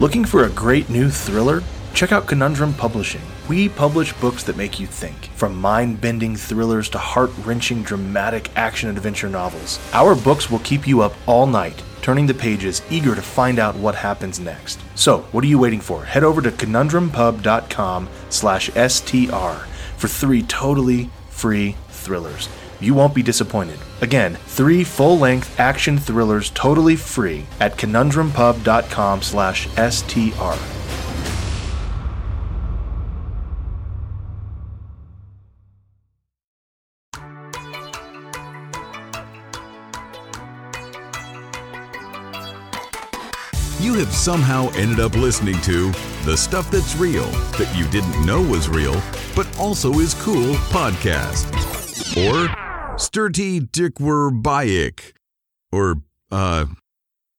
Looking for a great new thriller? Check out Conundrum Publishing. We publish books that make you think, from mind bending thrillers to heart wrenching dramatic action adventure novels. Our books will keep you up all night, turning the pages, eager to find out what happens next. So, what are you waiting for? Head over to conundrumpub.com slash STR for three totally free thrillers. You won't be disappointed. Again, three full-length action thrillers totally free at conundrumpub.com slash STR. You have somehow ended up listening to The Stuff That's Real That You Didn't Know Was Real, but also is cool podcast. Or Sturty Dickwur Bayik. Or, uh,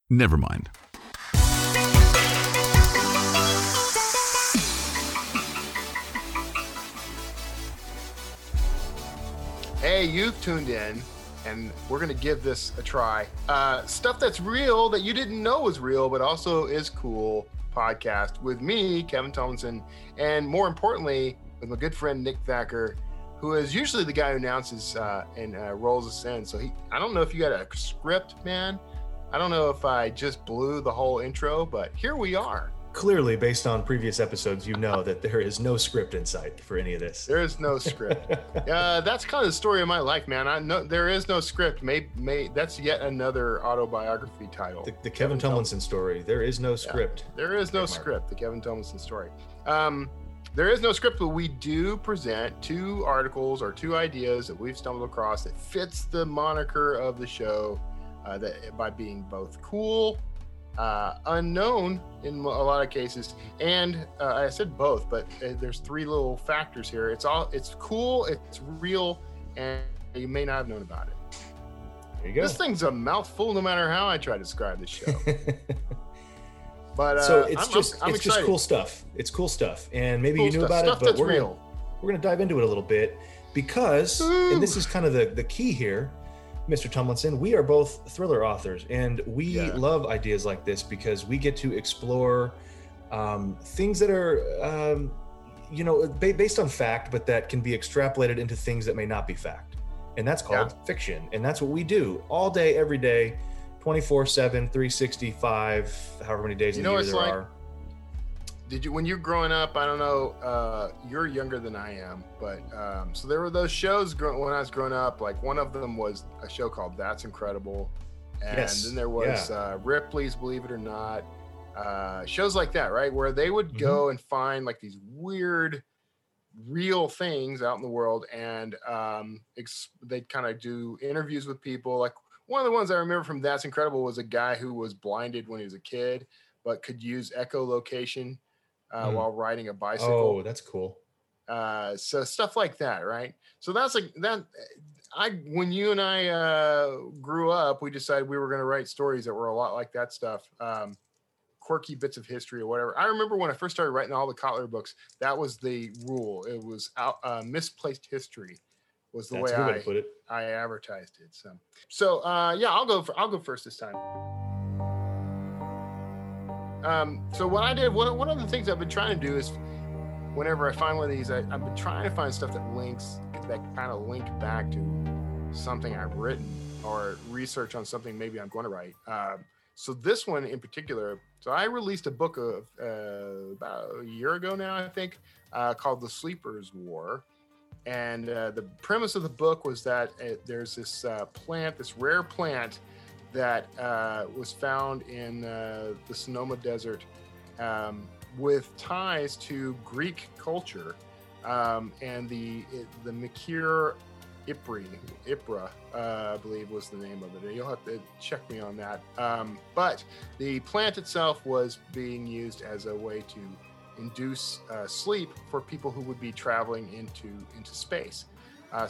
never mind. Hey, you've tuned in, and we're going to give this a try. Uh, stuff that's real that you didn't know was real, but also is cool podcast with me, Kevin Tumlinson, and more importantly, with my good friend Nick Thacker, who is usually the guy who announces uh, and uh, rolls us in. So he, I don't know if you got a script, man. I don't know if I just blew the whole intro, but here we are. Clearly, based on previous episodes, you know that there is no script in sight for any of this. There is no script. uh, that's kind of the story of my life, man. I know there is no script. May, may that's yet another autobiography title. The, the Kevin, Tumlinson story. There is no script. Yeah, there is no script. The Kevin Tumlinson story. Um, there is no script, but we do present two articles or two ideas that we've stumbled across that fits the moniker of the show. Uh, that by being both cool uh, unknown in a lot of cases. And uh, I said both, but uh, there's three little factors here. It's all it's cool, it's real, and you may not have known about it. There you go. This thing's a mouthful, no matter how I try to describe the show. but uh, so it's I'm, just I'm, I'm it's just cool stuff. It's cool stuff, and maybe Cool you knew stuff. about Stuff it, but we're real. gonna, we're gonna dive into it a little bit because, and this is kind of the the key here. Mr. Tumlinson, we are both thriller authors, and we Yeah. love ideas like this because we get to explore um, things that are, um, you know, ba- based on fact, but that can be extrapolated into things that may not be fact. And that's called fiction. And that's what we do all day, every day, 24 7, 365, however many days You in know the year there like? are. did you when you're growing up i don't know uh, you're younger than i am but um, so there were those shows grow- when i was growing up like one of them was a show called that's incredible and Yes, then there was yeah. uh, ripley's believe it or not uh, shows like that right where they would go Mm-hmm. and find like these weird real things out in the world and um, ex- they'd kind of do interviews with people like one of the ones i remember from that's incredible was a guy who was blinded when he was a kid but could use echolocation uh, Hmm. while riding a bicycle. Oh, that's cool. Uh, so stuff like that, right? So that's like that. I when you and I uh, grew up, we decided we were going to write stories that were a lot like that stuff, um, quirky bits of history or whatever. I remember when I first started writing all the Kotler books, that was the rule. It was out, uh, misplaced history was the That's way I put it. I advertised it. So, so uh, yeah, I'll go. For, I'll go first this time. Um, so what I did, one, one of the things I've been trying to do is, whenever I find one of these, I, I've been trying to find stuff that links, that kind of link back to something I've written or research on something maybe I'm going to write. Um, so this one in particular, so I released a book of uh, about a year ago now, I think, uh, called The Sleepers War. And uh, the premise of the book was that uh, there's this uh, plant, this rare plant that uh, was found in uh, the Sonoran Desert um, with ties to Greek culture. Um, and the the Makir Ipri, Ipra, uh, I believe was the name of it. You'll have to check me on that. Um, but the plant itself was being used as a way to induce uh, sleep for people who would be traveling into into space. Uh,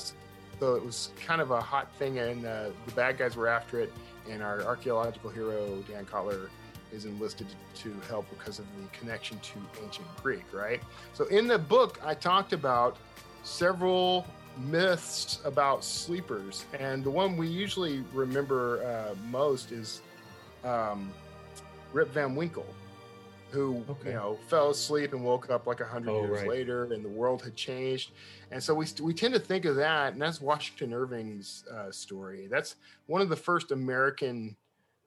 so it was kind of a hot thing, and uh, the bad guys were after it. And our archaeological hero Dan Kotler is enlisted to help because of the connection to ancient Greek, right? So in the book, I talked about several myths about sleepers, and the one we usually remember uh, most is um, Rip Van Winkle. Who Okay. you know fell asleep and woke up like a hundred Oh, years right. later, and the world had changed. And so we we tend to think of that, and that's Washington Irving's uh, story. That's one of the first American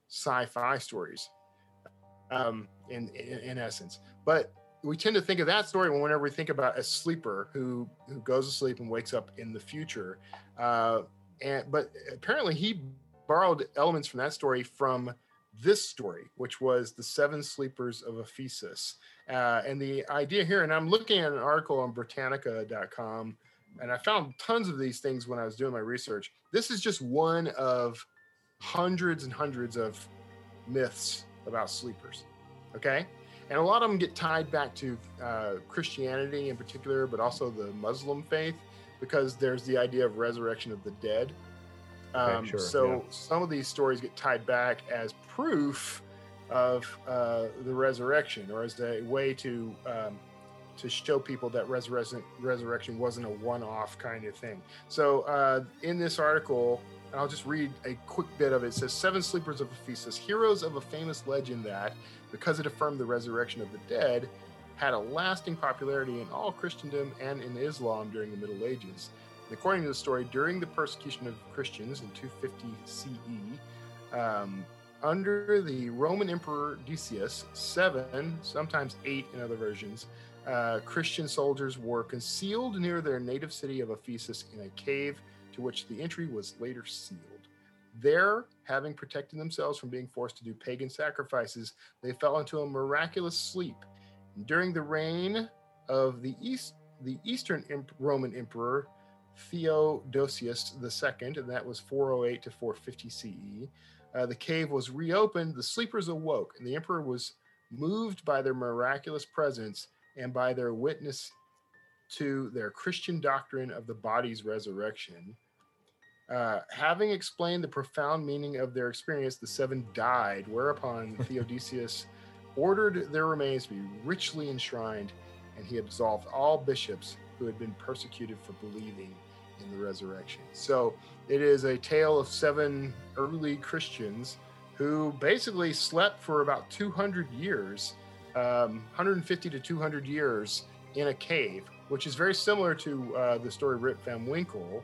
sci-fi stories, um, in, in in essence. But we tend to think of that story whenever we think about a sleeper who who goes to sleep and wakes up in the future. Uh, and but apparently he borrowed elements from that story from this story, which was the seven sleepers of Ephesus. Uh, and the idea here, and I'm looking at an article on Britannica.com, and I found tons of these things when I was doing my research. This is just one of hundreds and hundreds of myths about sleepers. Okay. And a lot of them get tied back to uh, Christianity in particular, but also the Muslim faith, because there's the idea of resurrection of the dead. Okay, Um, sure, so yeah. some of these stories get tied back as proof of uh, the resurrection, or as a way to um, to show people that resurrection resurrection wasn't a one-off kind of thing. So uh, in this article, and I'll just read a quick bit of it. It says Seven Sleepers of Ephesus, heroes of a famous legend that, because it affirmed the resurrection of the dead, had a lasting popularity in all Christendom and in Islam during the Middle Ages. According to the story, during the persecution of Christians in 250 CE, um, under the Roman Emperor Decius, seven, sometimes eight in other versions, uh, Christian soldiers were concealed near their native city of Ephesus in a cave to which the entry was later sealed. There, having protected themselves from being forced to do pagan sacrifices, they fell into a miraculous sleep. During the reign of the East, the Eastern Roman Emperor Theodosius II, and that was 408 to 450 CE, uh, the cave was reopened. The sleepers awoke, and the emperor was moved by their miraculous presence and by their witness to their Christian doctrine of the body's resurrection. Uh, having explained the profound meaning of their experience, the seven died, whereupon Theodosius ordered their remains to be richly enshrined, and he absolved all bishops who had been persecuted for believing in the resurrection. So it is a tale of seven early Christians who basically slept for about 200 years, um, 150 to 200 years in a cave, which is very similar to uh, the story of Rip Van Winkle,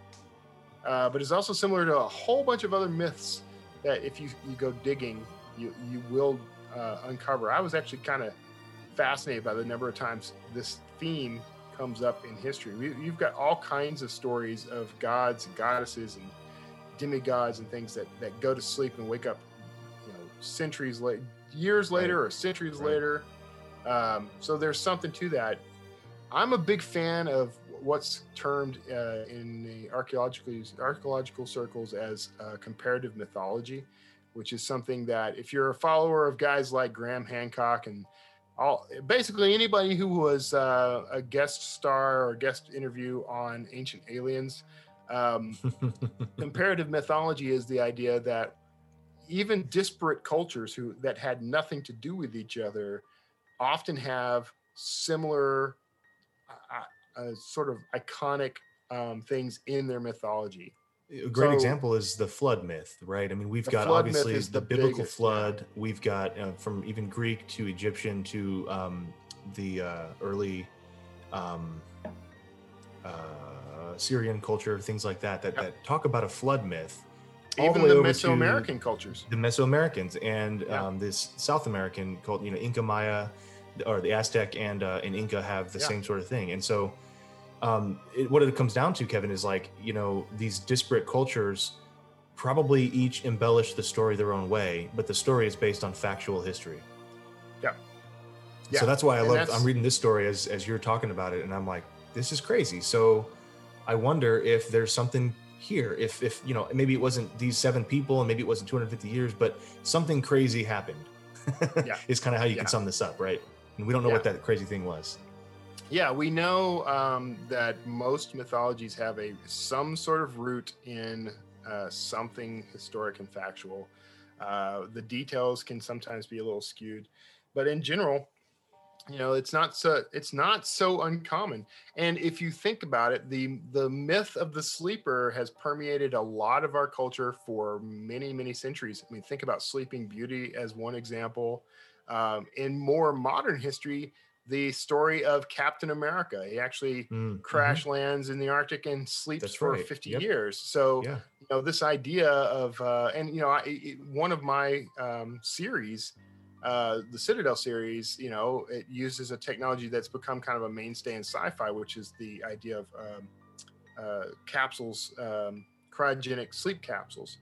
uh, but is also similar to a whole bunch of other myths that if you, you go digging, you, you will uh, uncover. I was actually kind of fascinated by the number of times this theme comes up in history. We, you've got all kinds of stories of gods and goddesses and demigods and things that, that go to sleep and wake up, you know, centuries late, years later or centuries Right. later. Um, so there's something to that. I'm a big fan of what's termed uh, in the archaeological archaeological circles as uh, comparative mythology, which is something that if you're a follower of guys like Graham Hancock and all, basically anybody who was uh, a guest star or guest interview on Ancient Aliens, um, comparative mythology is the idea that even disparate cultures who that had nothing to do with each other often have similar uh, uh, sort of iconic um, things in their mythology. A great So- example is the flood myth, right? I mean, we've got obviously the, the biblical biggest, yeah. flood. We've got uh, from even Greek to Egyptian to um, the uh, early um, uh, Syrian culture, things like that, that, Yep. that talk about a flood myth. all Even way the over to Mesoamerican cultures. the Mesoamericans and Yeah. um, this South American called, you know, Inca Maya, or the Aztec and uh, and Inca have the Yeah. same sort of thing. And so, um, it, what it comes down to, Kevin, is like you know these disparate cultures probably each embellish the story their own way, but the story is based on factual history. Yeah. yeah. So that's why I love. I'm reading this story as as you're talking about it, and I'm like, this is crazy. So I wonder if there's something here. If if you know maybe it wasn't these seven people, and maybe it wasn't 250 years, but something crazy happened. Yeah. is kind of how you Yeah. can sum this up, right? And we don't know what that crazy thing was. Yeah, we know um, that most mythologies have a some sort of root in uh, something historic and factual. Uh, the details can sometimes be a little skewed, but in general, you know, it's not so it's not so uncommon. And if you think about it, the the myth of the sleeper has permeated a lot of our culture for many many centuries. I mean, think about Sleeping Beauty as one example. Um, in more modern history, the story of Captain America. He actually Mm, mhm. crash lands in the Arctic and sleeps That's for right. 50 Yep. years. So, Yeah. you know, this idea of, uh, and, you know, I, it, one of my um, series, uh, the Citadel series, you know, it uses a technology that's become kind of a mainstay in sci fi, which is the idea of um, uh, capsules, um, cryogenic sleep capsules.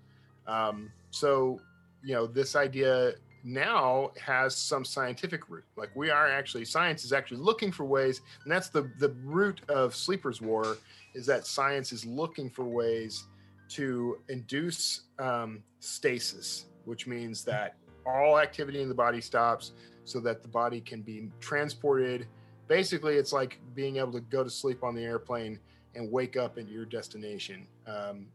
Um, so, you know, this idea now has some scientific root. Like we are actually, science is actually looking for ways, and that's the the root of Sleeper's War, is that science is looking for ways to induce um, stasis, which means that all activity in the body stops, so that the body can be transported. Basically, it's like being able to go to sleep on the airplane and wake up at your destination. Um,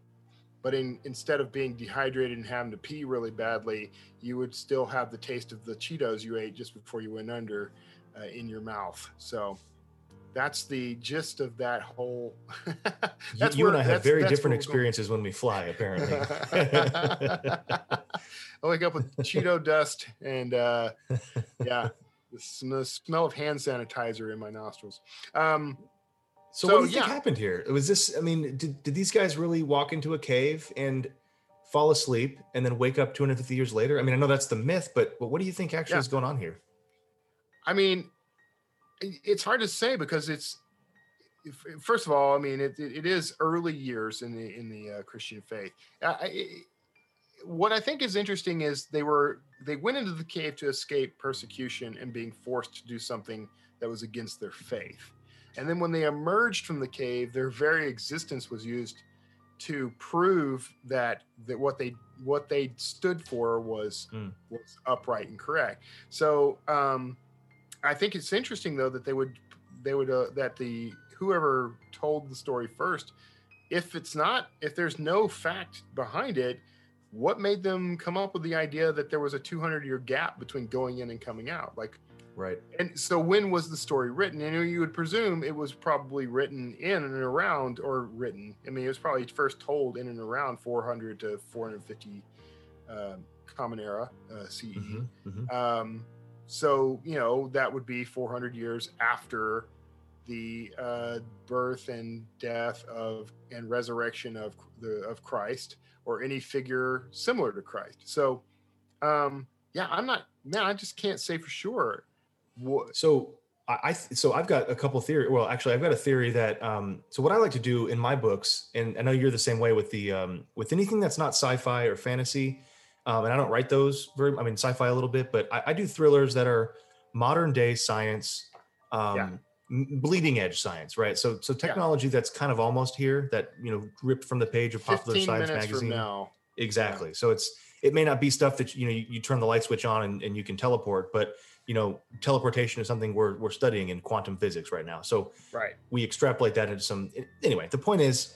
but in, instead of being dehydrated and having to pee really badly, you would still have the taste of the Cheetos you ate just before you went under uh, in your mouth. So that's the gist of that whole. You, that's you and where- I have very that's different where we're going. experiences when we fly, apparently. I wake up with Cheeto dust and uh, yeah, the, the smell of hand sanitizer in my nostrils. Um, So, So, what do you think happened here? Was this? I mean, did, did these guys really walk into a cave and fall asleep and then wake up 250 years later? I mean, I know that's the myth, but, but what do you think actually Yeah. is going on here? I mean, it's hard to say because it's first of all, I mean, it, it is early years in the in the uh, Christian faith. Uh, I- what I think is interesting is they were they went into the cave to escape persecution and being forced to do something that was against their faith. And then when they emerged from the cave, their very existence was used to prove that that what they what they stood for was Mm. was upright and correct. So um, I think it's interesting though that they would they would uh, that the whoever told the story first, if it's not if there's no fact behind it, what made them come up with the idea that there was a 200 year gap between going in and coming out? Like Right. and so when was the story written? And you would presume it was probably written in and around, or written. I mean, it was probably first told in and around 400 to 450 um, Common Era uh, CE. Mhm, mhm. Um, so you know that would be 400 years after the uh, birth and death of and resurrection of the of Christ or any figure similar to Christ. So um, yeah, I'm not man. I just can't say for sure. What, So I, I so I've got a couple theory. Well, actually, I've got a theory that um, so what I like to do in my books, and I know you're the same way with the um, with anything that's not sci-fi or fantasy, um, and I don't write those very. I mean, sci-fi a little bit, but I, I do thrillers that are modern day science, um, Yeah. bleeding edge science, right? So so technology that's kind of almost here that you know ripped from the page of Popular Science magazine. now. Exactly. So it's it may not be stuff that you know you, you turn the light switch on and, and you can teleport, but you know teleportation is something we're we're studying in quantum physics right now. So Right. we extrapolate that into some anyway. The point is,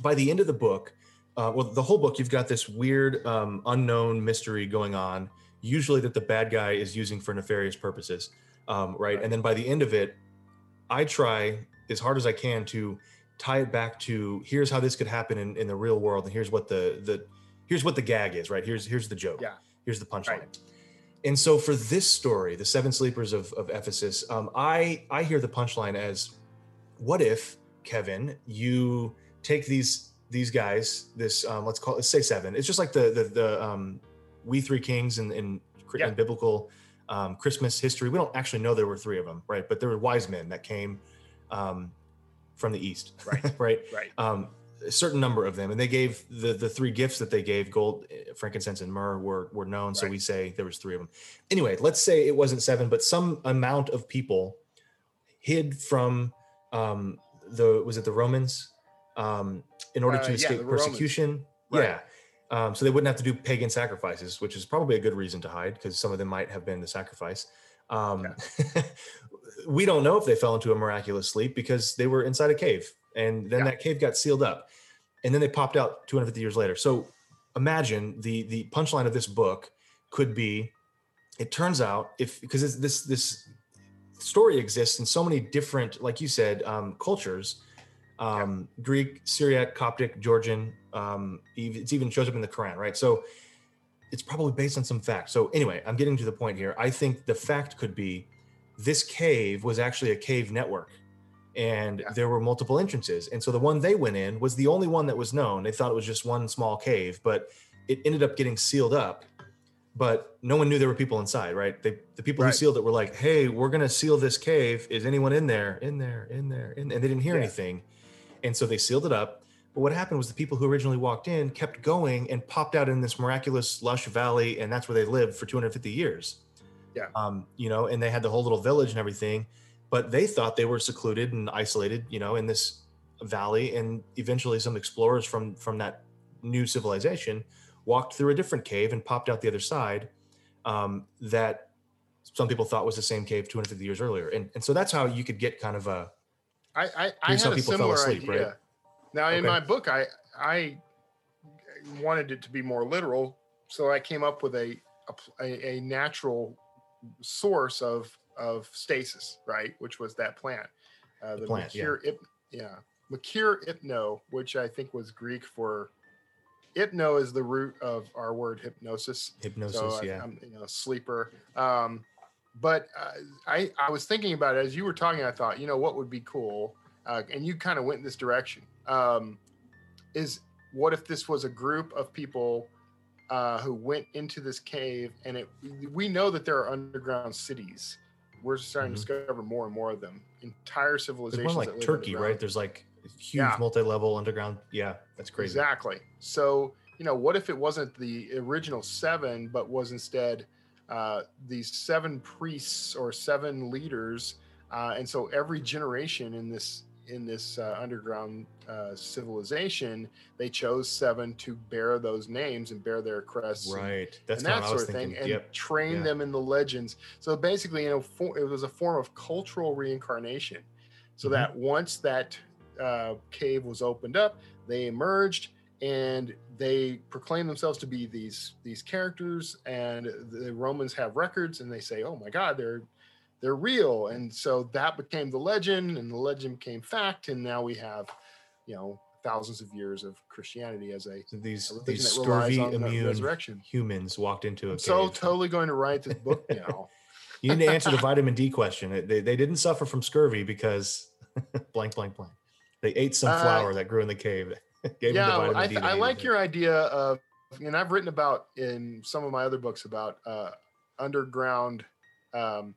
by the end of the book, uh, well, the whole book you've got this weird um, unknown mystery going on. Usually that the bad guy is using for nefarious purposes, um, right? Right. And then by the end of it, I try as hard as I can to tie it back to here's how this could happen in, in the real world and here's what the the here's what the gag is right here's here's the joke Yeah. here's the punchline Right. And so for this story the seven sleepers of, of ephesus um, i i hear the punchline as what if kevin you take these these guys this um, let's call it let's say seven it's just like the the, the um, we three kings in, in, Yeah. in biblical um, christmas history we don't actually know there were three of them right but there were wise men that came um, from the east Right. right Right. um, a certain number of them, and they gave the the three gifts that they gave gold, eh, frankincense, and myrrh were were known. So we say there was three of them. Anyway, let's say it wasn't seven, but some amount of people hid from um, the was it the Romans um, in order Uh, to escape Romans. persecution. Right. Yeah. Um, so they wouldn't have to do pagan sacrifices, which is probably a good reason to hide because some of them might have been the sacrifice. Um, we don't know if they fell into a miraculous sleep because they were inside a cave and then Yeah. that cave got sealed up and then they popped out 250 years later. So imagine the the punchline of this book could be it turns out if because this this this story exists in so many different like you said um, cultures um, Greek, Syriac, Coptic, Georgian. Um, it's even shows up in the Quran, right? So it's probably based on some fact. So anyway, I'm getting to the point here. I think the fact could be this cave was actually a cave network and Yeah. there were multiple entrances. And so the one they went in was the only one that was known. They thought it was just one small cave, but it ended up getting sealed up. But no one knew there were people inside, right? They, the people who sealed it were like, "Hey, we're gonna seal this cave. Is anyone in there? In there? In there?" In, and they didn't hear Yeah. anything, and so they sealed it up. But what happened was the people who originally walked in kept going and popped out in this miraculous lush valley, and that's where they lived for 250 years. Yeah. Um, you know, and they had the whole little village and everything, but they thought they were secluded and isolated, you know, in this valley. And eventually, some explorers from from that new civilization walked through a different cave and popped out the other side. Um, that some people thought was the same cave 250 years earlier, and and so that's how you could get kind of a I I, I had a similar asleep, idea. right? Now in Okay. my book, I I wanted it to be more literal, so I came up with a, a, a natural source of of stasis, right? Which was that plant, uh, The plant, yeah. Ip- yeah, Hypno, which I think was Greek for hypno is the root of our word hypnosis hypnosis. so I, yeah. am you know sleeper um but uh, i i was thinking about it as you were talking i thought you know what would be cool uh, and you kind of went in this direction um is what if this was a group of people uh, who went into this cave and it we know that there are underground cities we're starting Mhm. to discover more and more of them entire civilizations like Turkey, right? There's like huge Yeah. multi-level underground. Yeah, that's crazy. Exactly. So, you know, what if it wasn't the original seven, but was instead uh, these seven priests or seven leaders? Uh, and so every generation in this in this uh, underground uh, civilization, they chose seven to bear those names and bear their crests and- That's and that of I was sort of thing, thinking. and Yep. train Yeah. them in the legends. So basically, you know, for, it was a form of cultural reincarnation. So Mhm. that once that uh, cave was opened up, they emerged and they proclaim themselves to be these these characters. And the Romans have records, and they say, "Oh my God, they're they're real." And so that became the legend, and the legend became fact. And now we have, you know, thousands of years of Christianity as a So these a these scurvy immune resurrection. humans walked into a I'm so totally going to write this book now. You need to answer the vitamin D question. They, they didn't suffer from scurvy because blank blank blank. They ate some Uh, flower that grew in the cave. Gave them the yeah, I, th- I like needed. your idea of, and I've written about in some of my other books about uh, underground, um,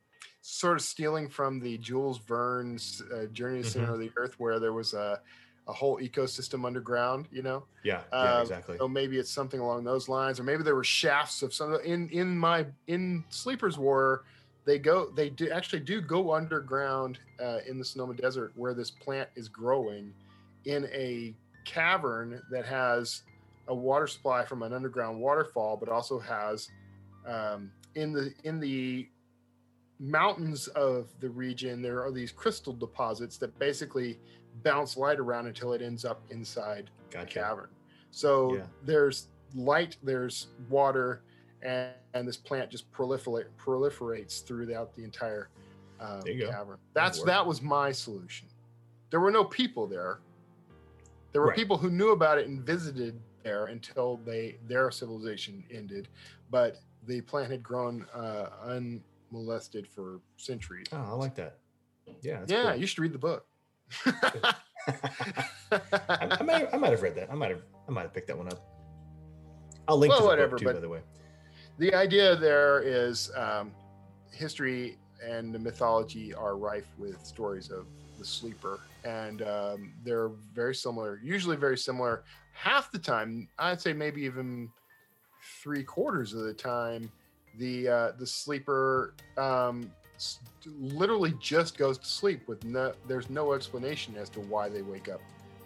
sort of stealing from the Jules Verne's uh, Journey to the Center Mhm. of the Earth, where there was a, a whole ecosystem underground. You know, Yeah, yeah, Uh, exactly. so maybe it's something along those lines, or maybe there were shafts of some in in my in Sleepers War. They go, they do actually do go underground uh, in the Sonoran Desert where this plant is growing in a cavern that has a water supply from an underground waterfall, but also has um, in the in the mountains of the region there are these crystal deposits that basically bounce light around until it ends up inside the cavern. So Yeah. there's light, there's water, and, and this plant just proliferate, proliferates throughout the entire uh, go. cavern. That's work. that was my solution. There were no people there. There were Right. people who knew about it and visited there until they their civilization ended, but the plant had grown uh, unmolested for centuries. Oh, I like that. Yeah. that's yeah, cool. you should read the book. I, I might, I might have read that. I might have, I might have picked that one up. I'll link Well, to the whatever, book too, by the way. the idea there is um, history and the mythology are rife with stories of the sleeper and um, they're very similar usually very similar half the time i'd say maybe even three quarters of the time the uh, the sleeper um, literally just goes to sleep with no there's no explanation as to why they wake up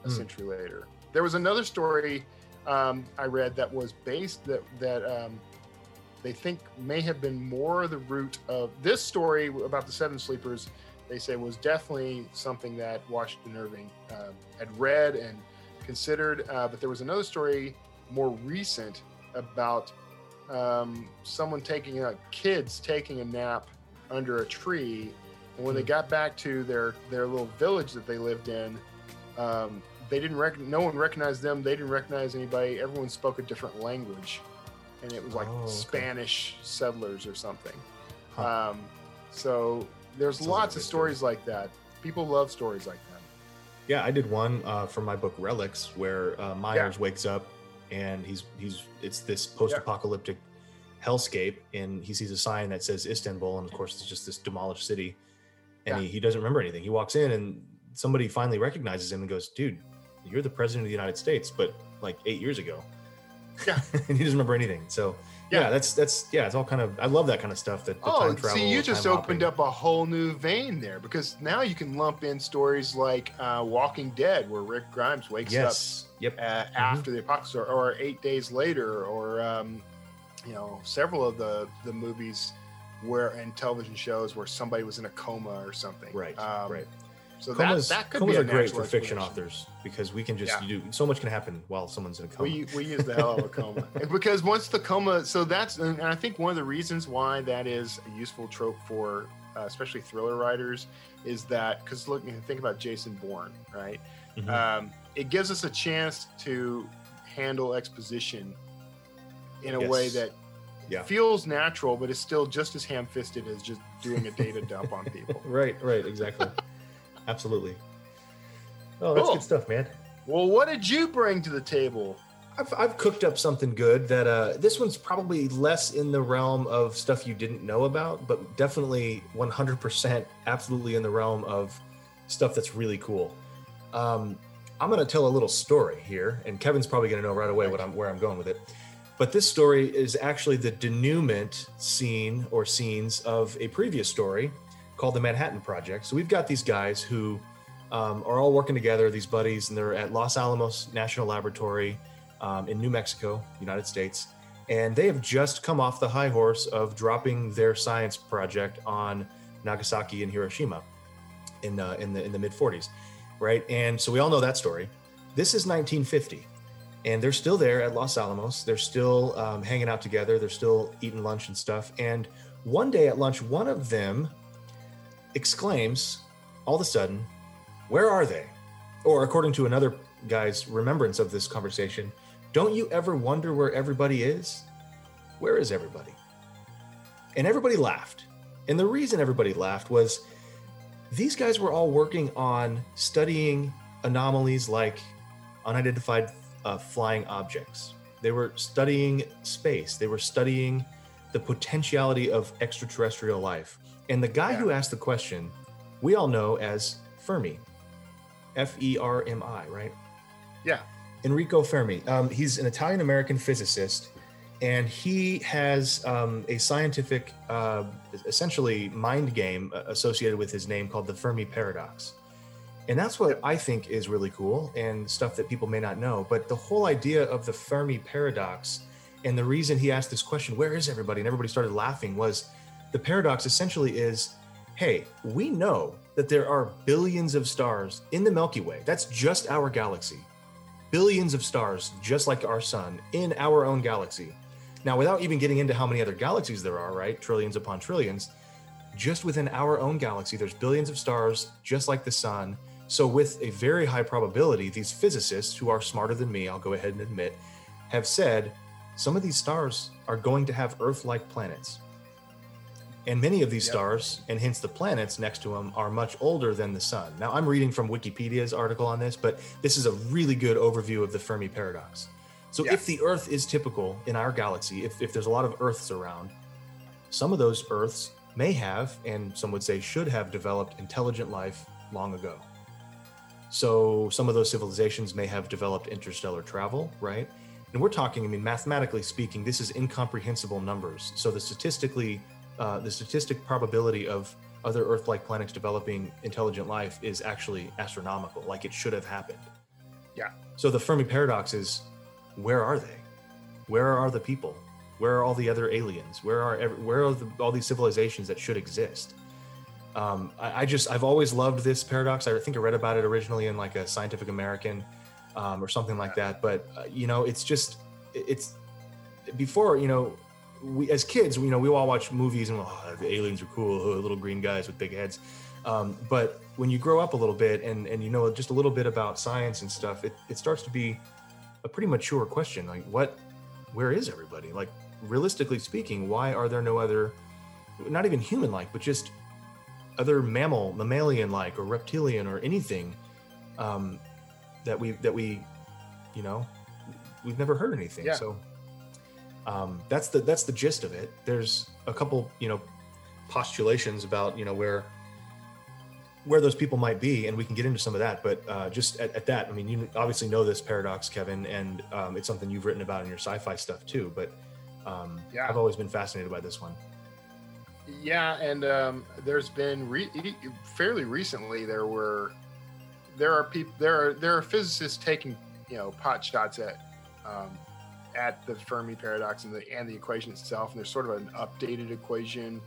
a Hmm. century later there was another story um, i read that was based that that um, they think may have been more the root of this story about the seven sleepers they say was definitely something that washington irving um, had read and considered uh, but there was another story more recent about um, someone taking a kids taking a nap under a tree and when they Hmm. got back to their their little village that they lived in um, they didn't rec- no one recognized them they didn't recognize anybody everyone spoke a different language and it was like Oh, okay. Spanish settlers or something. Huh. Um, so there's Sounds lots a of good story. stories like that. People love stories like that. Yeah, I did one uh, from my book Relics, where uh, Myers wakes up and he's he's it's this post-apocalyptic hellscape, and he sees a sign that says Istanbul, and of course it's just this demolished city, and Yeah. he, he doesn't remember anything. He walks in, and somebody finally recognizes him and goes, "Dude, you're the president of the United States, but like eight years ago." Yeah. and he doesn't remember anything. So yeah. Yeah. that's that's yeah, it's all kind of I love that kind of stuff. That the Oh, time travel. see, you just opened hopping. up a whole new vein there because now you can lump in stories like uh, Walking Dead, where Rick Grimes wakes Yes. Yep. up uh, after the apocalypse, or, or eight days later, or um, you know, several of the the movies where and television shows where somebody was in a coma or something. Right. Um, right. So comas, that, that could comas be a are great for fiction authors because we can just Yeah. do so much can happen while someone's in a coma. We, we use the hell out of a coma because once the coma, so that's and I think one of the reasons why that is a useful trope for uh, especially thriller writers is that because look, you think about Jason Bourne, right? Mhm. Um, it gives us a chance to handle exposition in a way that Yeah. feels natural, but is still just as ham-fisted as just doing a data dump on people. right, right, exactly. Absolutely. Oh, that's Cool. good stuff, man. Well, what did you bring to the table? I've, I've cooked up something good that uh, this one's probably less in the realm of stuff you didn't know about, but definitely 100% absolutely in the realm of stuff that's really cool. Um, I'm going to tell a little story here, and Kevin's probably going to know right away what I'm where I'm going with it. But this story is actually the denouement scene or scenes of a previous story called the Manhattan Project. So we've got these guys who um, are all working together, these buddies, and they're at Los Alamos National Laboratory um, in New Mexico, United States. And they have just come off the high horse of dropping their science project on Nagasaki and Hiroshima in, uh, in the, in the mid 40s, right? And so we all know that story. This is 1950, and they're still there at Los Alamos. They're still um, hanging out together. They're still eating lunch and stuff. And one day at lunch, one of them exclaims, all of a sudden, Where are they? Or according to another guy's remembrance of this conversation, don't you ever wonder where everybody is? Where is everybody? And everybody laughed. And the reason everybody laughed was these guys were all working on studying anomalies like unidentified uh, flying objects. They were studying space. They were studying the potentiality of extraterrestrial life. And the guy who asked the question, we all know as Fermi, F E R M I, right? Yeah. Enrico Fermi. Um, he's an Italian American physicist, and he has um, a scientific, uh, essentially, mind game uh, associated with his name called the Fermi paradox. And that's what I think is really cool and stuff that people may not know. But the whole idea of the Fermi paradox and the reason he asked this question, where is everybody? And everybody started laughing was the paradox essentially is hey, we know that there are billions of stars in the Milky Way. That's just our galaxy. Billions of stars, just like our sun, in our own galaxy. Now, without even getting into how many other galaxies there are, right? Trillions upon trillions, just within our own galaxy, there's billions of stars, just like the sun. So, with a very high probability, these physicists, who are smarter than me, I'll go ahead and admit, have said some of these stars are going to have Earth like planets. And many of these Yep. stars, and hence the planets next to them, are much older than the sun. Now, I'm reading from Wikipedia's article on this, but this is a really good overview of the Fermi paradox. So, Yeah. if the Earth is typical in our galaxy, if, if there's a lot of Earths around, some of those Earths may have, and some would say should have, developed intelligent life long ago. So some of those civilizations may have developed interstellar travel, right? And we're talking, I mean, mathematically speaking, this is incomprehensible numbers. So the statistically, uh, the statistic probability of other Earth-like planets developing intelligent life is actually astronomical. Like it should have happened. Yeah. So the Fermi paradox is, where are they? Where are the people? Where are all the other aliens? Where are ev- where are the, all these civilizations that should exist? Um, I, I just I've always loved this paradox. I think I read about it originally in like a Scientific American um, or something like that. But uh, you know, it's just it's before you know we as kids you know we all watch movies and oh, the aliens are cool, oh, little green guys with big heads. Um, but when you grow up a little bit and and you know just a little bit about science and stuff, it, it starts to be a pretty mature question. Like what, where is everybody? Like realistically speaking, why are there no other, not even human-like, but just other mammal, mammalian-like, or reptilian, or anything um, that we that we, you know, we've never heard anything. Yeah. So um, that's the that's the gist of it. There's a couple, you know, postulations about you know where where those people might be, and we can get into some of that. But uh, just at, at that, I mean, you obviously know this paradox, Kevin, and um, it's something you've written about in your sci-fi stuff too. But um, Yeah. I've always been fascinated by this one. Yeah, and um, there's been re- fairly recently there were there are people there are there are physicists taking you know pot shots at um, at the Fermi paradox and the and the equation itself, and there's sort of an updated equation.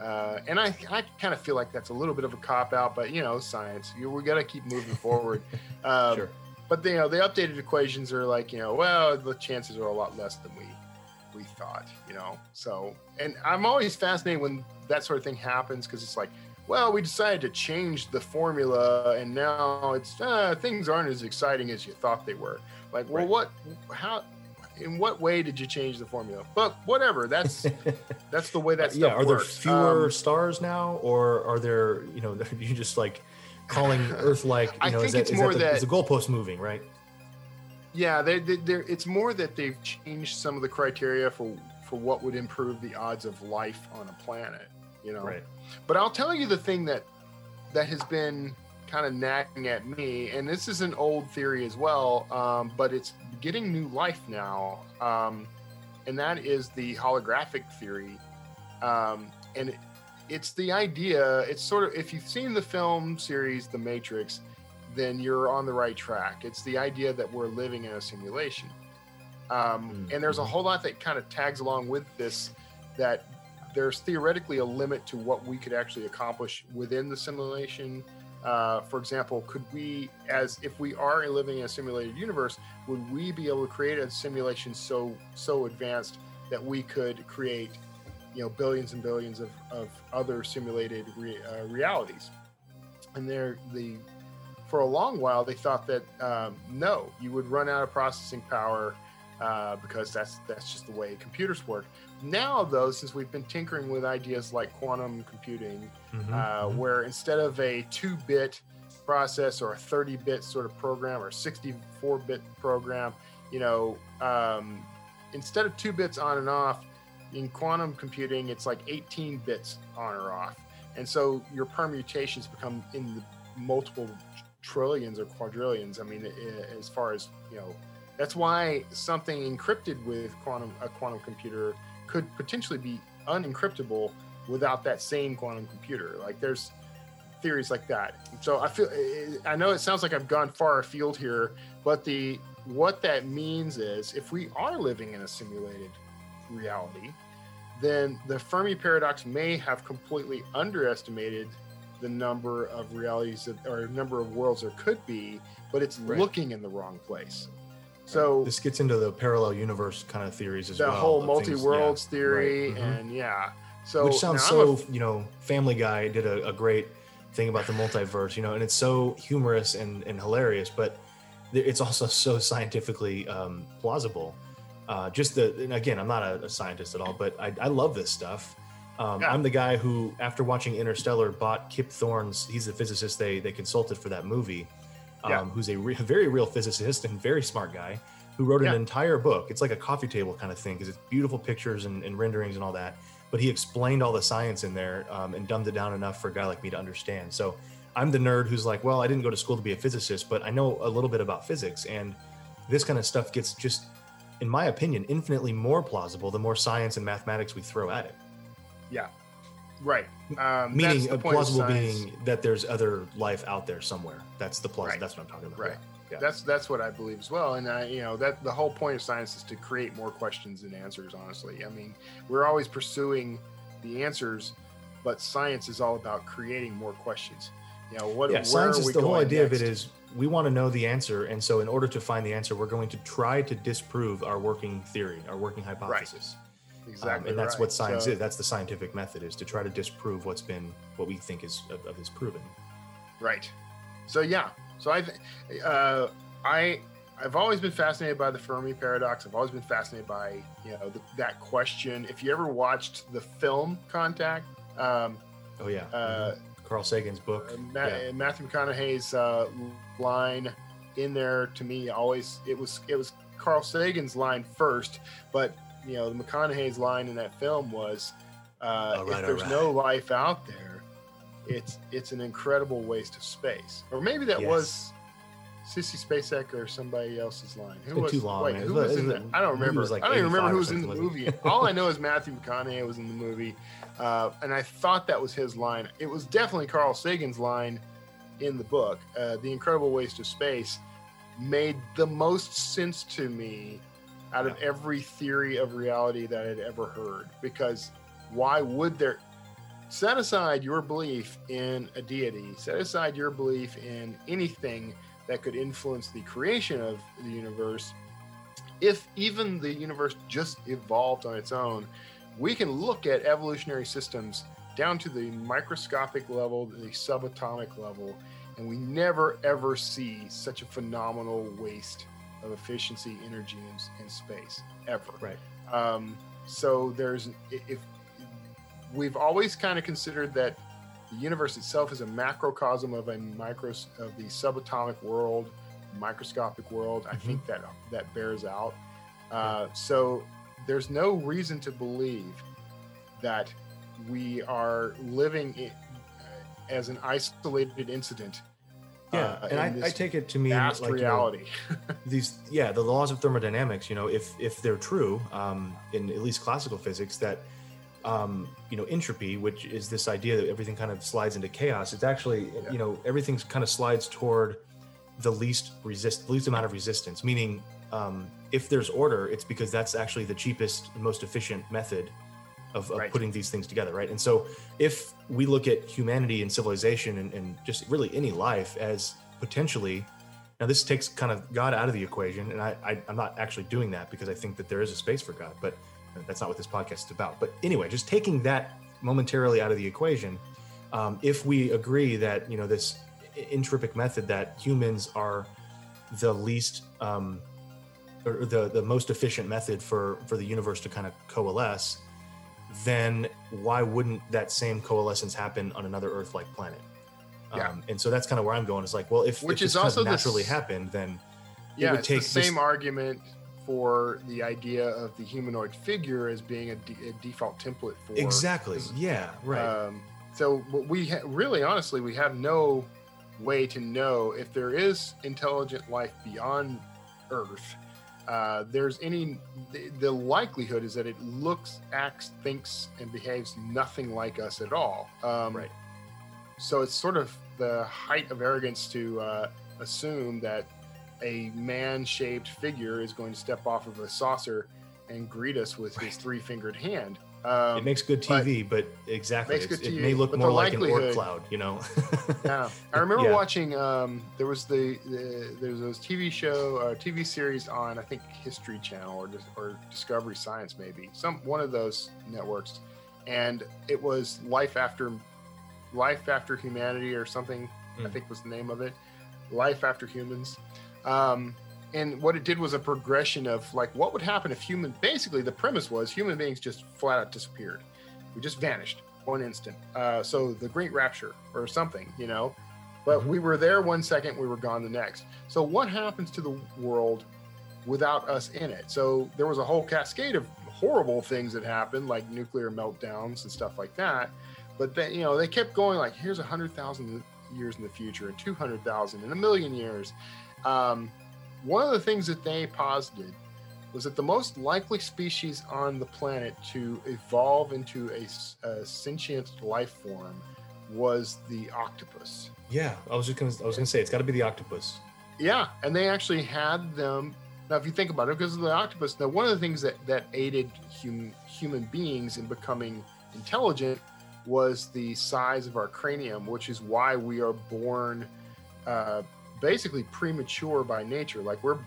Uh, and I, I kind of feel like that's a little bit of a cop out, but you know, science, you, we got to keep moving forward. Um, sure. but you know the updated equations are like you know well the chances are a lot less than we we thought you know so and i'm always fascinated when that sort of thing happens because it's like well we decided to change the formula and now it's uh, things aren't as exciting as you thought they were like well Right. what how in what way did you change the formula but whatever that's that's the way that stuff yeah. Are there fewer Um, stars now, or are there you know you just like calling Earth like you I know is that, is more the, that- is the goalpost moving right? Yeah, they, it's more that they've changed some of the criteria for for what would improve the odds of life on a planet. You know, Right. but I'll tell you the thing that that has been kind of nagging at me, and this is an old theory as well, um, but it's getting new life now, um, and that is the holographic theory, um, and it, it's the idea. It's sort of if you've seen the film series The Matrix, then you're on the right track. It's the idea that we're living in a simulation. Um, Mm, and there's a mhm. whole lot that kind of tags along with this that there's theoretically a limit to what we could actually accomplish within the simulation. Uh, for example, could we, as if we are living in a simulated universe, would we be able to create a simulation so so advanced that we could create, you know, billions and billions of, of other simulated re, uh, realities? And there, the for a long while they thought that um, no, you would run out of processing power uh, because that's that's just the way computers work. Now, though, since we've been tinkering with ideas like quantum computing, Mhm, uh, mhm. where instead of a two-bit process or a 30-bit sort of program or 64-bit program, you know, um, instead of two bits on and off, in quantum computing, it's like 18 bits on or off, and so your permutations become in the multiple trillions or quadrillions. I mean, as far as you know, that's why something encrypted with quantum a quantum computer could potentially be unencryptable without that same quantum computer. Like there's theories like that. So I feel I know it sounds like I've gone far afield here, but the what that means is if we are living in a simulated reality, then the Fermi paradox may have completely underestimated the number of realities that, or number of worlds there could be, but it's Right. looking in the wrong place. So this gets into the parallel universe kind of theories as the well. The whole multi worlds yeah, theory right, mhm. and yeah. So which sounds I'm a so you know family guy did a, a great thing about the multiverse you know and it's so humorous and, and hilarious but it's also so scientifically um, plausible. Uh, just the and again i'm not a, a scientist at all but i, I love this stuff. Um, Yeah. i'm the guy who after watching interstellar bought kip thorne's he's the physicist they they consulted for that movie um, Yeah. who's a re- very real physicist and very smart guy who wrote an entire book. It's like a coffee table kind of thing because it's beautiful pictures and, and renderings and all that but he explained all the science in there um, and dumbed it down enough for a guy like me to understand. So I'm the nerd who's like, well, I didn't go to school to be a physicist, but I know a little bit about physics. And this kind of stuff gets just, in my opinion, infinitely more plausible the more science and mathematics we throw at it. Right. Um, Meaning, a plausible being that there's other life out there somewhere. That's the plausible. Right. That's what I'm talking about. Right. Yeah. That's that's what I believe as well. And I, you know, that the whole point of science is to create more questions than answers. Honestly, I mean, we're always pursuing the answers, but science is all about creating more questions. You know, what? yeah, where science are is the whole idea of it is we want to know the answer, and so in order to find the answer, we're going to try to disprove our working theory, our working hypothesis. Um, exactly, and that's right. what science So- is. That's the scientific method is to try to disprove what's been what we think is of, of is proven. Right. So yeah. So I, th- uh, I, I've always been fascinated by the Fermi paradox. I've always been fascinated by you know the, that question. If you ever watched the film Contact, um, Oh yeah. uh, Carl Sagan's book. uh, Ma- yeah. Matthew McConaughey's uh, line in there to me always it was it was Carl Sagan's line first, but you know the McConaughey's line in that film was, uh, right, "If there's all no life out there, it's it's an incredible waste of space." Or maybe that Yes. was Sissy Spacek or somebody else's line. Who was too long, Wait, who was- in that? I don't remember. like I don't even remember who was in the movie. All I know is Matthew McConaughey was in the movie, uh, and I thought that was his line. It was definitely Carl Sagan's line in the book. Uh, the Incredible Waste of Space made the most sense to me out of every theory of reality that I'd ever heard. Because why would there? Set aside your belief in a deity. Set aside your belief in anything that could influence the creation of the universe. If even the universe just evolved on its own, we can look at evolutionary systems down to the microscopic level, the subatomic level, and we never ever see such a phenomenal waste of efficiency, energy, and, in space ever. Right. Um, so there's if we've always kind of considered that the universe itself is a macrocosm of a micro of the subatomic world, microscopic world. I Mhm. think that that bears out. Uh, so there's no reason to believe that we are living in, as an isolated incident. Yeah, uh, and I, I take it to mean like you know, these yeah the laws of thermodynamics you know if if they're true um, in at least classical physics that um, you know entropy which is this idea that everything kind of slides into chaos it's actually Yeah. you know everything kind of slides toward the least resist least amount of resistance meaning um, if there's order it's because that's actually the cheapest and most efficient method of, of Right. putting these things together right and so if we look at humanity and civilization and, and just really any life as potentially now, this takes kind of God out of the equation, and I, I, I'm not actually doing that because I think that there is a space for God, but that's not what this podcast is about. But anyway, just taking that momentarily out of the equation, um, if we agree that you know this entropic method that humans are the least um, or the the most efficient method for for the universe to kind of coalesce, then why wouldn't that same coalescence happen on another Earth-like planet? Yeah. Um, and so that's kind of where I'm going. It's like, well, if, Which if is this also naturally s- happened, then it yeah, would it's take the this- same argument for the idea of the humanoid figure as being a, de- a default template for exactly, yeah, right, Um, so what we ha- really, honestly, we have no way to know if there is intelligent life beyond Earth. Uh, there's any the, the likelihood is that it looks, acts, thinks, and behaves nothing like us at all. Um, Right. So it's sort of the height of arrogance to uh, assume that a man-shaped figure is going to step off of a saucer and greet us with his three-fingered hand. Um, it makes good TV, but, exactly, Makes it's- good it may look more like an orc cloud, you know. yeah, I remember Yeah. watching. Um, there was the, the there was those TV show, uh, TV series on I think History Channel or or Discovery Science maybe some one of those networks, and it was Life After Life After Humanity or something. I Mm. think was the name of it. Life After Humans. Um, and what it did was a progression of like what would happen if human basically the premise was human beings just flat out disappeared. We just vanished one instant. Uh, so the great rapture or something you know? But Mhm. we were there one second we were gone the next. So what happens to the world without us in it? So there was a whole cascade of horrible things that happened like nuclear meltdowns and stuff like that. But then you know they kept going like here's a hundred thousand years in the future and 200,000 and a million years. Um, one of the things that they posited was that the most likely species on the planet to evolve into a sentient life form was the octopus. yeah, I was just gonna, I was gonna say it's got to be the octopus. Yeah, and they actually had them. Now, if you think about it, because of the octopus, now one of the things that that aided hum, human beings in becoming intelligent was the size of our cranium, which is why we are born uh, basically premature by nature. Like we're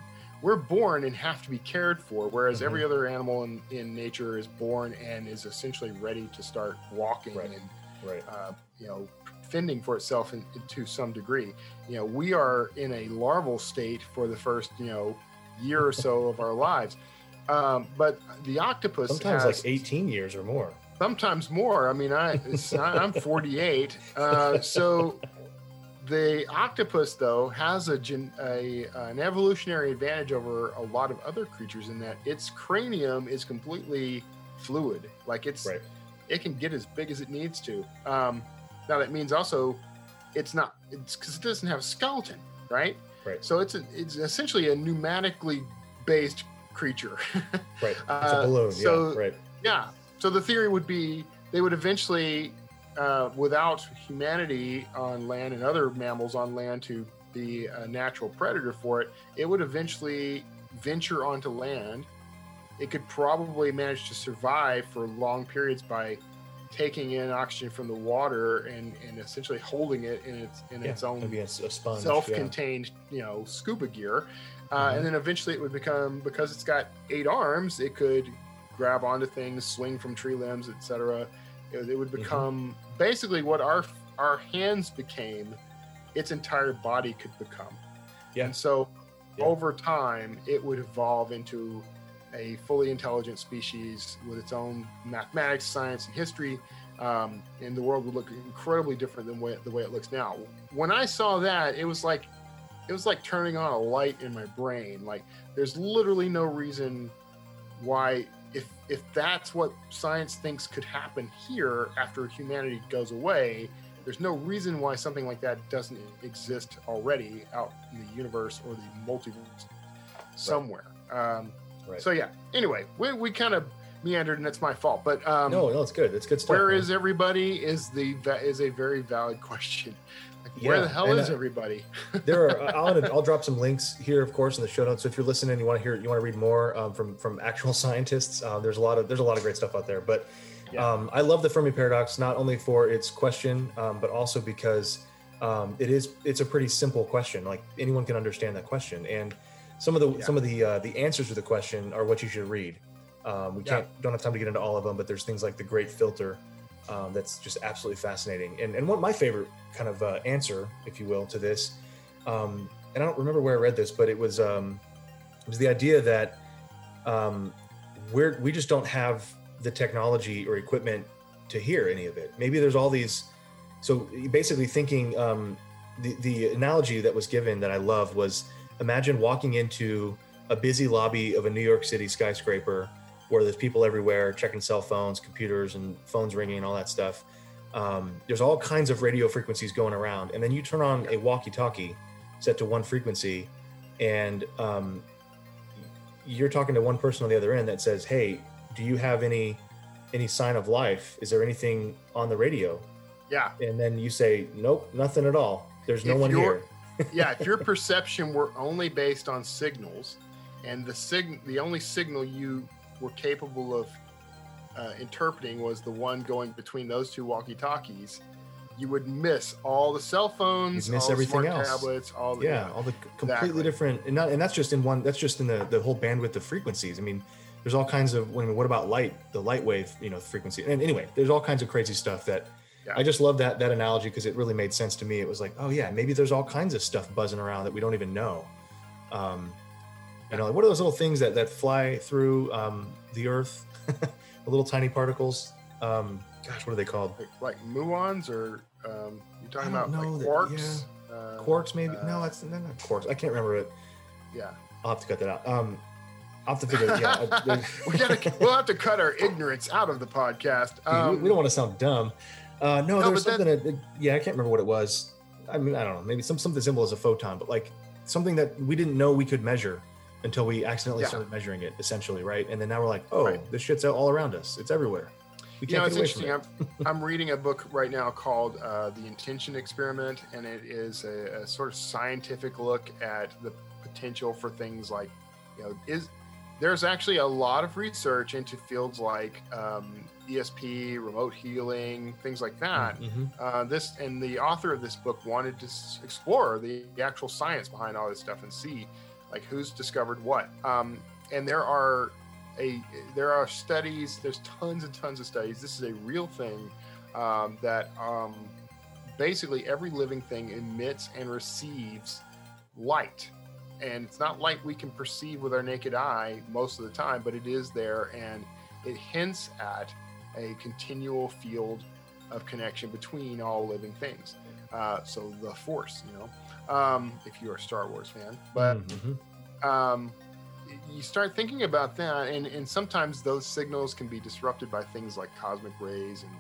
we're born and have to be cared for, whereas Mhm. every other animal in, in nature is born and is essentially ready to start walking Right. and Right. uh, you know fending for itself in, in- to some degree. You know, we are in a larval state for the first you know year or so of our lives. Um, but the octopus Sometimes has like 18 years or more. sometimes more. I mean, I I- I'm 48, uh, so the octopus though has a, gen, a an evolutionary advantage over a lot of other creatures in that its cranium is completely fluid. Like it's Right. it can get as big as it needs to. Um, now that means also it's not it's because it doesn't have a skeleton, right? Right. So it's a, it's essentially a pneumatically based creature. Right. It's Uh, a balloon. so- yeah. Right. Yeah. So the theory would be they would eventually, uh, without humanity on land and other mammals on land to be a natural predator for it, it would eventually venture onto land. It could probably manage to survive for long periods by taking in oxygen from the water and, and essentially holding it in its in Yeah. its own it's a sponge. self-contained you know scuba gear uh, Mhm. and then eventually it would become because it's got eight arms it could grab onto things swing from tree limbs etc it, it would Mm-hmm. become basically what our our hands became its entire body could become Yeah. and so Yeah. over time it would evolve into a fully intelligent species with its own mathematics science and history um, and the world would look incredibly different than way, the way it looks now. When I saw that, it was like it was like turning on a light in my brain. Like there's literally no reason why if if that's what science thinks could happen here after humanity goes away, there's no reason why something like that doesn't exist already out in the universe or the multiverse somewhere. Um, Right. So yeah. Anyway, we, we kind of meandered, and it's my fault. But um, no, no, it's good. It's good stuff. where man. is everybody? Is the is a very valid question. Like, where Yeah, the hell and, is uh, everybody? there are I'll, I'll drop some links here of course in the show notes so if you're listening and you want to hear you want to read more um, from from actual scientists uh, there's a lot of there's a lot of great stuff out there but Yeah. um, i love the fermi paradox not only for its question um, but also because um, it is it's a pretty simple question like anyone can understand that question and some of the Yeah. some of the uh, the answers to the question are what you should read um, we Yeah. can't don't have time to get into all of them but there's things like the great filter um, that's just absolutely fascinating. And and what my favorite kind of uh, answer, if you will, to this, um, and I don't remember where I read this, but it was um, it was the idea that um, we're we just don't have the technology or equipment to hear any of it. Maybe there's all these. So basically, thinking um, the the analogy that was given that I love was imagine walking into a busy lobby of a New York City skyscraper where there's people everywhere checking cell phones, computers, and phones ringing and all that stuff. Um, there's all kinds of radio frequencies going around, and then you turn on a walkie-talkie set to one frequency, and um, you're talking to one person on the other end that says, "Hey, do you have any any sign of life? Is there anything on the radio?" Yeah, And then you say, "Nope, nothing at all. There's no If one here." yeah. If your perception were only based on signals, and the sig the only signal you were capable of uh, interpreting was the one going between those two walkie talkies, you would miss all the cell phones, You'd miss all everything else. tablets, all the yeah, all the completely Exactly. different, and not, and that's just in one. That's just in the the whole bandwidth of frequencies. I mean, there's all kinds of. I mean, what about light? The light wave, you know, frequency. And anyway, there's all kinds of crazy stuff that. Yeah. I just love that that analogy because it really made sense to me. It was like, oh yeah, maybe there's all kinds of stuff buzzing around that we don't even know. Um, you know, what are those little things that that fly through um, the Earth? the little tiny particles. Um, gosh, what are they called? like, like muons or um, you're talking about like that- quarks. Uh, Quarks, maybe? uh, no, that's no, not quarks. I can't remember it. yeah. I'll have to cut that out. Um, I'll have to figure. Yeah, I- we gotta, we'll have to cut our ignorance out of the podcast. we- Um, we don't want to sound dumb. Uh, no, No, there was but something. That, yeah, I can't remember what it was. I mean, I don't know. Maybe some something simple as a photon, but like something that we didn't know we could measure until we accidentally Yeah. started measuring it, essentially, right? And then now we're like, oh, Right. this shit's all around us. It's everywhere. We you know, can't it's get away from interesting. it. I'm, I'm reading a book right now called uh, The Intention Experiment, and it is a, a sort of scientific look at the potential for things like, you know, is there's actually a lot of research into fields like um, ESP, remote healing, things like that. Mhm. uh, this and the author of this book wanted to s- explore the, the actual science behind all this stuff and see like who's discovered what um, and there are a there are studies there's tons and tons of studies this is a real thing um, that um, basically every living thing emits and receives light. And it's not light we can perceive with our naked eye most of the time, but it is there and it hints at a continual field of connection between all living things. Uh, so the Force, you know, um, if you're a Star Wars fan, but Mhm. um, you start thinking about that, and, and sometimes those signals can be disrupted by things like cosmic rays, and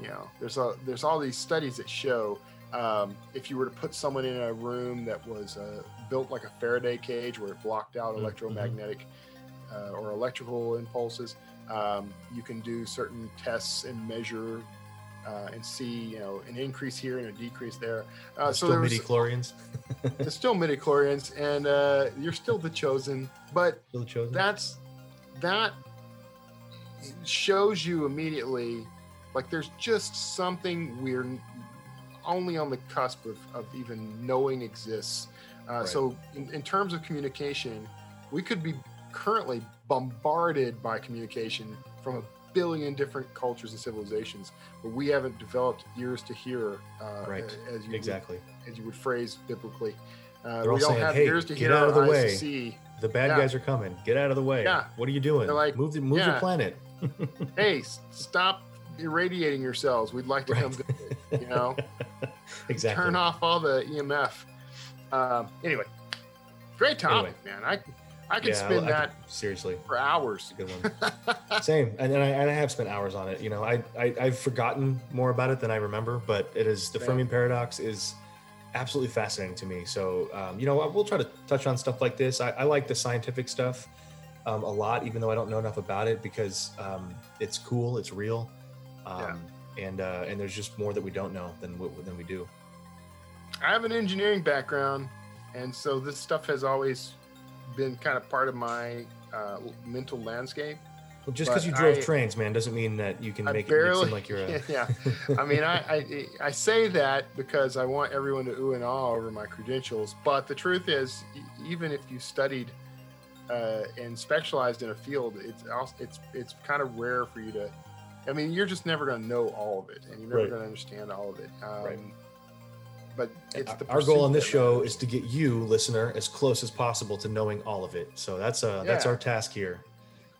you know, there's a there's all these studies that show um, if you were to put someone in a room that was uh, built like a Faraday cage, where it blocked out Mhm. electromagnetic uh, or electrical impulses, um, you can do certain tests and measure. Uh, and see, you know, an increase here and a decrease there. Uh, so Still there midichlorians. it's still midichlorians and uh, you're still the chosen but Still chosen. that's that shows you immediately like there's just something we're only on the cusp of, of even knowing exists uh, Right. so in, in terms of communication we could be currently bombarded by communication from a billion different cultures and civilizations but we haven't developed ears to hear uh, Right. as you would exactly. as you would phrase biblically. Uh, They're all don't saying, have "Hey, ears to get hear, out of the way." see. The bad Yeah. guys are coming. Get out of the way. Yeah. What are you doing? They're like, move the, move yeah. your planet. Hey, stop irradiating yourselves. We'd like to come Right. visit. You know, exactly. turn off all the EMF. Um, anyway, great topic, man. I I could Yeah, spend I- that could- seriously. for hours. Good one. Same, and, and I, and I have spent hours on it. You know, I, I I've forgotten more about it than I remember, but it is the Yeah. Fermi paradox is absolutely fascinating to me. So, um, you know, we'll try to touch on stuff like this. I, I like the scientific stuff um, a lot, even though I don't know enough about it because um, it's cool, it's real, um, and uh, and there's just more that we don't know than than we do. I have an engineering background, and so this stuff has always been kind of part of my uh, mental landscape. Well, just because you drove I- trains, man, doesn't mean that you can I make it seem like you're a. yeah. I mean, I, I I say that because I want everyone to ooh and ah over my credentials. But the truth is, even if you studied uh, and specialized in a field, it's also, it's it's kind of rare for you to. I mean, you're just never going to know all of it, and you're never Right. going to understand all of it. Um, Right. It's the our goal on this show is to get you listener as close as possible to knowing all of it so that's uh that's Yeah. our task here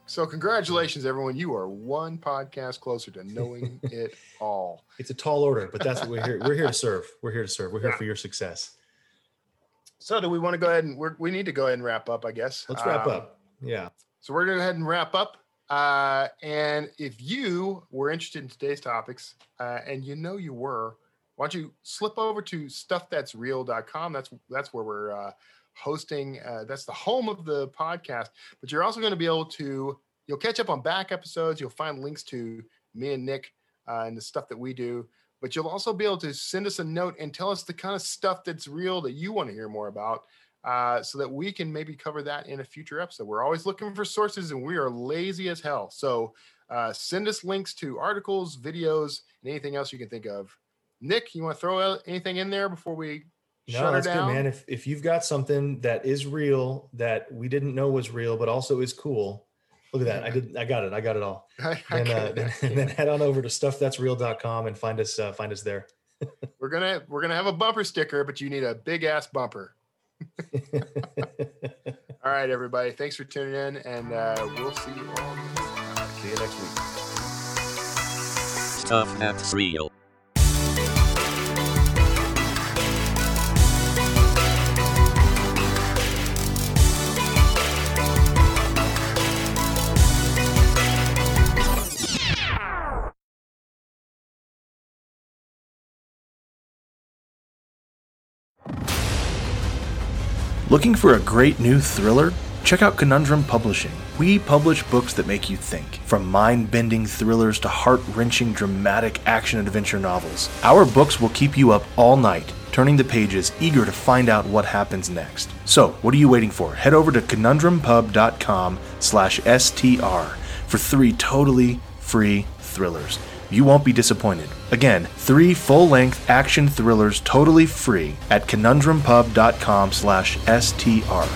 So congratulations, everyone! You are one podcast closer to knowing it all. it's a tall order but that's what we're here we're here to serve we're here to serve we're here for your success So, do we want to go ahead and we're, we need to go ahead and wrap up? I guess. let's wrap Um, up yeah So we're going to go ahead and wrap up. Uh, and if you were interested in today's topics, uh, and you know you were, why don't you slip over to stuffthat'sreal.com? That's that's where we're uh, hosting. Uh, that's the home of the podcast. But you're also going to be able to you'll catch up on back episodes. You'll find links to me and Nick uh, and the stuff that we do. But you'll also be able to send us a note and tell us the kind of stuff that's real that you want to hear more about uh, so that we can maybe cover that in a future episode. We're always looking for sources and we are lazy as hell. So uh, send us links to articles, videos, and anything else you can think of. Nick, you want to throw anything in there before we no shut her that's down? good man. If if you've got something that is real that we didn't know was real but also is cool look at that. I did i got it. I got it all. I- I then, uh, can't- then, then head on over to stuffthat'sreal.com and find us uh, find us there. We're gonna we're gonna have a bumper sticker, but you need a big ass bumper. All right, everybody. Thanks for tuning in, and uh, we'll see you all next see you next week Stuff that's real. Looking for a great new thriller? Check out Conundrum Publishing. We publish books that make you think, from mind bending thrillers to heart wrenching dramatic action adventure novels. Our books will keep you up all night, turning the pages, eager to find out what happens next. So, what are you waiting for? Head over to conundrumpub.com slash STR for three totally free thrillers. You won't be disappointed. Again, three full-length action thrillers totally free at conundrumpub.com slash STR.